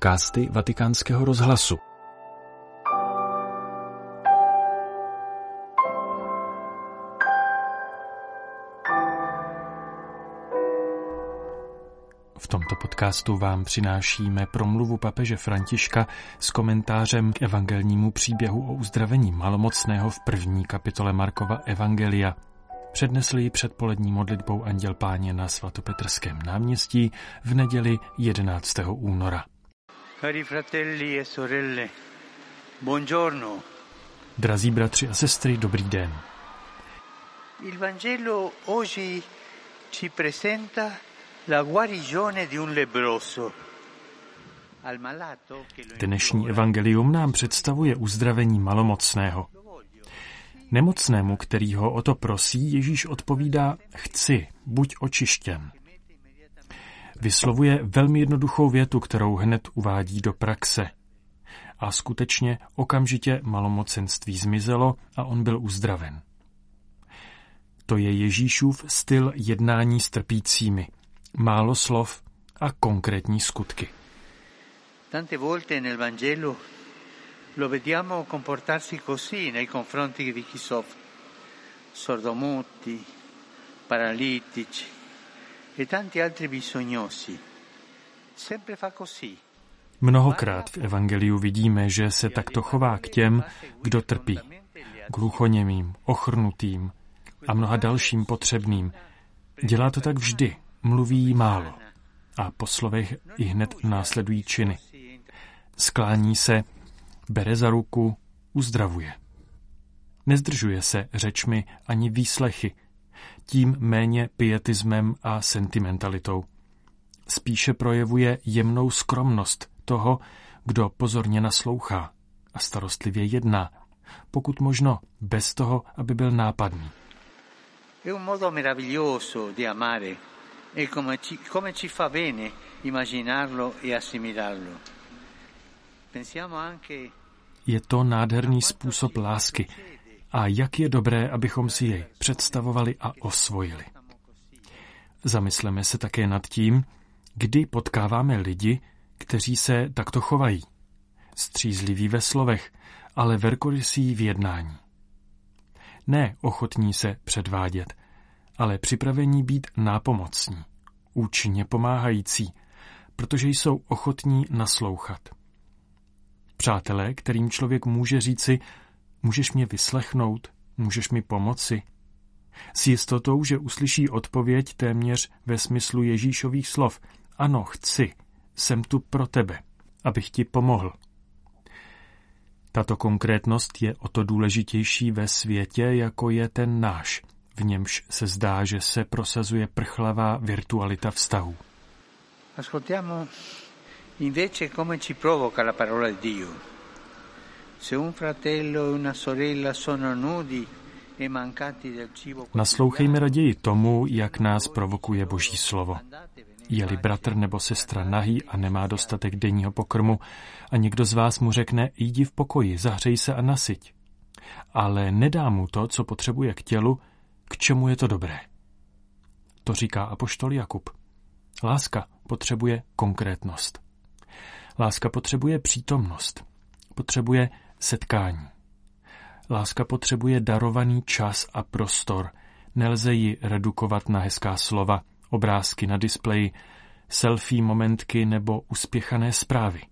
podcasty Vatikánského rozhlasu. V tomto podcastu vám přinášíme promluvu papeže Františka s komentářem k evangelnímu příběhu o uzdravení malomocného v první kapitole Markova Evangelia – Přednesl ji před polední modlitbou Anděl Páně na svatopetrském náměstí v neděli 11. února. Cari fratelli e sorelle, buongiorno. Drazí bratři a sestry, dobrý den. Il Vangelo oggi ci presenta la guarigione di un lebroso. Dnešní evangelium nám představuje uzdravení malomocného. Nemocnému, který ho o to prosí, Ježíš odpovídá chci, buď očištěn. Vyslovuje velmi jednoduchou větu, kterou hned uvádí do praxe. A skutečně okamžitě malomocenství zmizelo a on byl uzdraven. To je Ježíšův styl jednání s trpícími. Málo slov a konkrétní skutky. Tante volte nel Vangelo lo vediamo comportarsi così nei confronti di chi soffre, sordomuti, paralitici Mnohokrát v Evangeliu vidíme, že se takto chová k těm, kdo trpí, gluchoněmým, ochrnutým a mnoha dalším potřebným. Dělá to tak vždy, mluví málo a po slovech i hned následují činy. Sklání se bere za ruku, uzdravuje. Nezdržuje se řečmi ani výslechy, tím méně pietismem a sentimentalitou. Spíše projevuje jemnou skromnost toho, kdo pozorně naslouchá a starostlivě jedná, pokud možno bez toho, aby byl nápadný. Je un modo meraviglioso di amare e come ci, come ci fa bene immaginarlo e assimilarlo. Pensiamo anche je to nádherný způsob lásky a jak je dobré, abychom si jej představovali a osvojili. Zamysleme se také nad tím, kdy potkáváme lidi, kteří se takto chovají. Střízliví ve slovech, ale verkorysí v jednání. Ne ochotní se předvádět, ale připravení být nápomocní, účinně pomáhající, protože jsou ochotní naslouchat. Přátelé, kterým člověk může říci, můžeš mě vyslechnout, můžeš mi pomoci. S jistotou, že uslyší odpověď téměř ve smyslu Ježíšových slov. Ano, chci, jsem tu pro tebe, abych ti pomohl. Tato konkrétnost je o to důležitější ve světě, jako je ten náš, v němž se zdá, že se prosazuje prchlavá virtualita vztahů. Ascoltiamo Invece come ci provoca la parola di Dio? Naslouchejme raději tomu, jak nás provokuje Boží slovo. Je-li bratr nebo sestra nahý a nemá dostatek denního pokrmu a někdo z vás mu řekne, jdi v pokoji, zahřej se a nasyť. Ale nedá mu to, co potřebuje k tělu, k čemu je to dobré. To říká apoštol Jakub. Láska potřebuje konkrétnost. Láska potřebuje přítomnost, potřebuje setkání. Láska potřebuje darovaný čas a prostor. Nelze ji redukovat na hezká slova, obrázky na displeji, selfie momentky nebo uspěchané zprávy.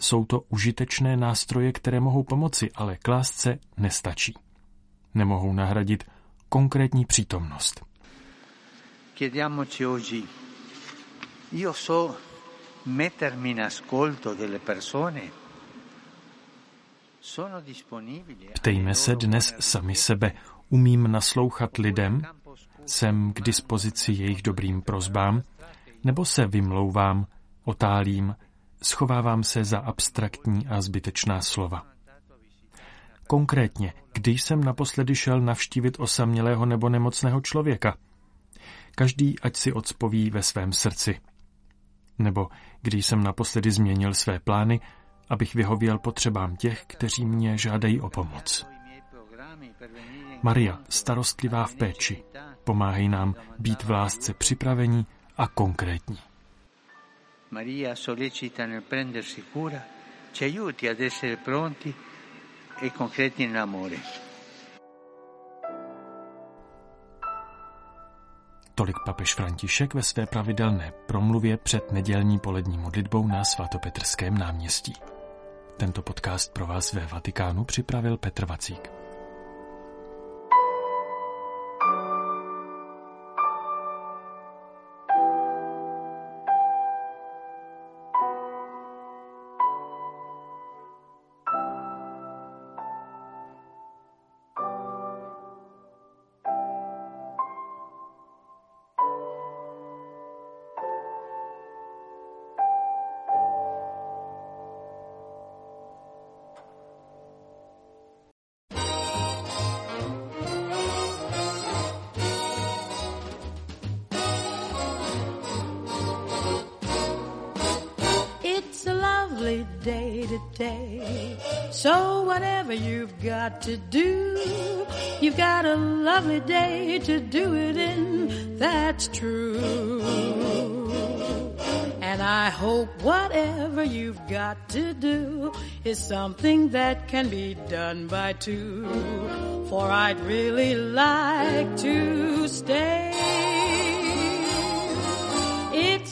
Jsou to užitečné nástroje, které mohou pomoci, ale k lásce nestačí. Nemohou nahradit konkrétní přítomnost. Chiediamoci oggi, io so mettermi in ascolto delle persone? Ptejme se dnes sami sebe. Umím naslouchat lidem? Jsem k dispozici jejich dobrým prozbám? Nebo se vymlouvám, otálím, schovávám se za abstraktní a zbytečná slova? Konkrétně, když jsem naposledy šel navštívit osamělého nebo nemocného člověka? Každý ať si odspoví ve svém srdci – nebo když jsem naposledy změnil své plány, abych vyhověl potřebám těch, kteří mě žádají o pomoc. Maria, starostlivá v péči, pomáhej nám být v lásce připravení a konkrétní. Maria sollecita nel prendersi cura, ci aiuti ad essere pronti e concreti nell'amore. Tolik papež František ve své pravidelné promluvě před nedělní polední modlitbou na svatopetrském náměstí. Tento podcast pro vás ve Vatikánu připravil Petr Vacík. Day. So whatever you've got to do, you've got a lovely day to do it in. That's true. And I hope whatever you've got to do is something that can be done by two. For I'd really like to stay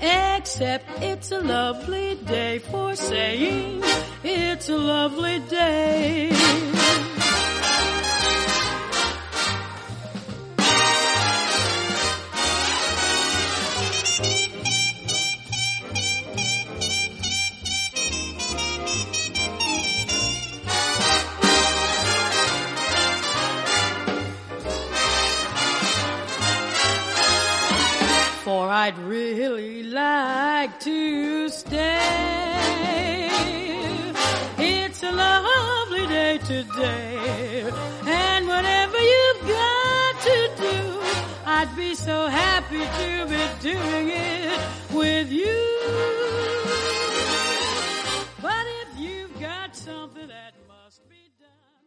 except it's a lovely day for saying it's a lovely day. For I'd really like to stay. It's a lovely day today. And whatever you've got to do, I'd be so happy to be doing it with you.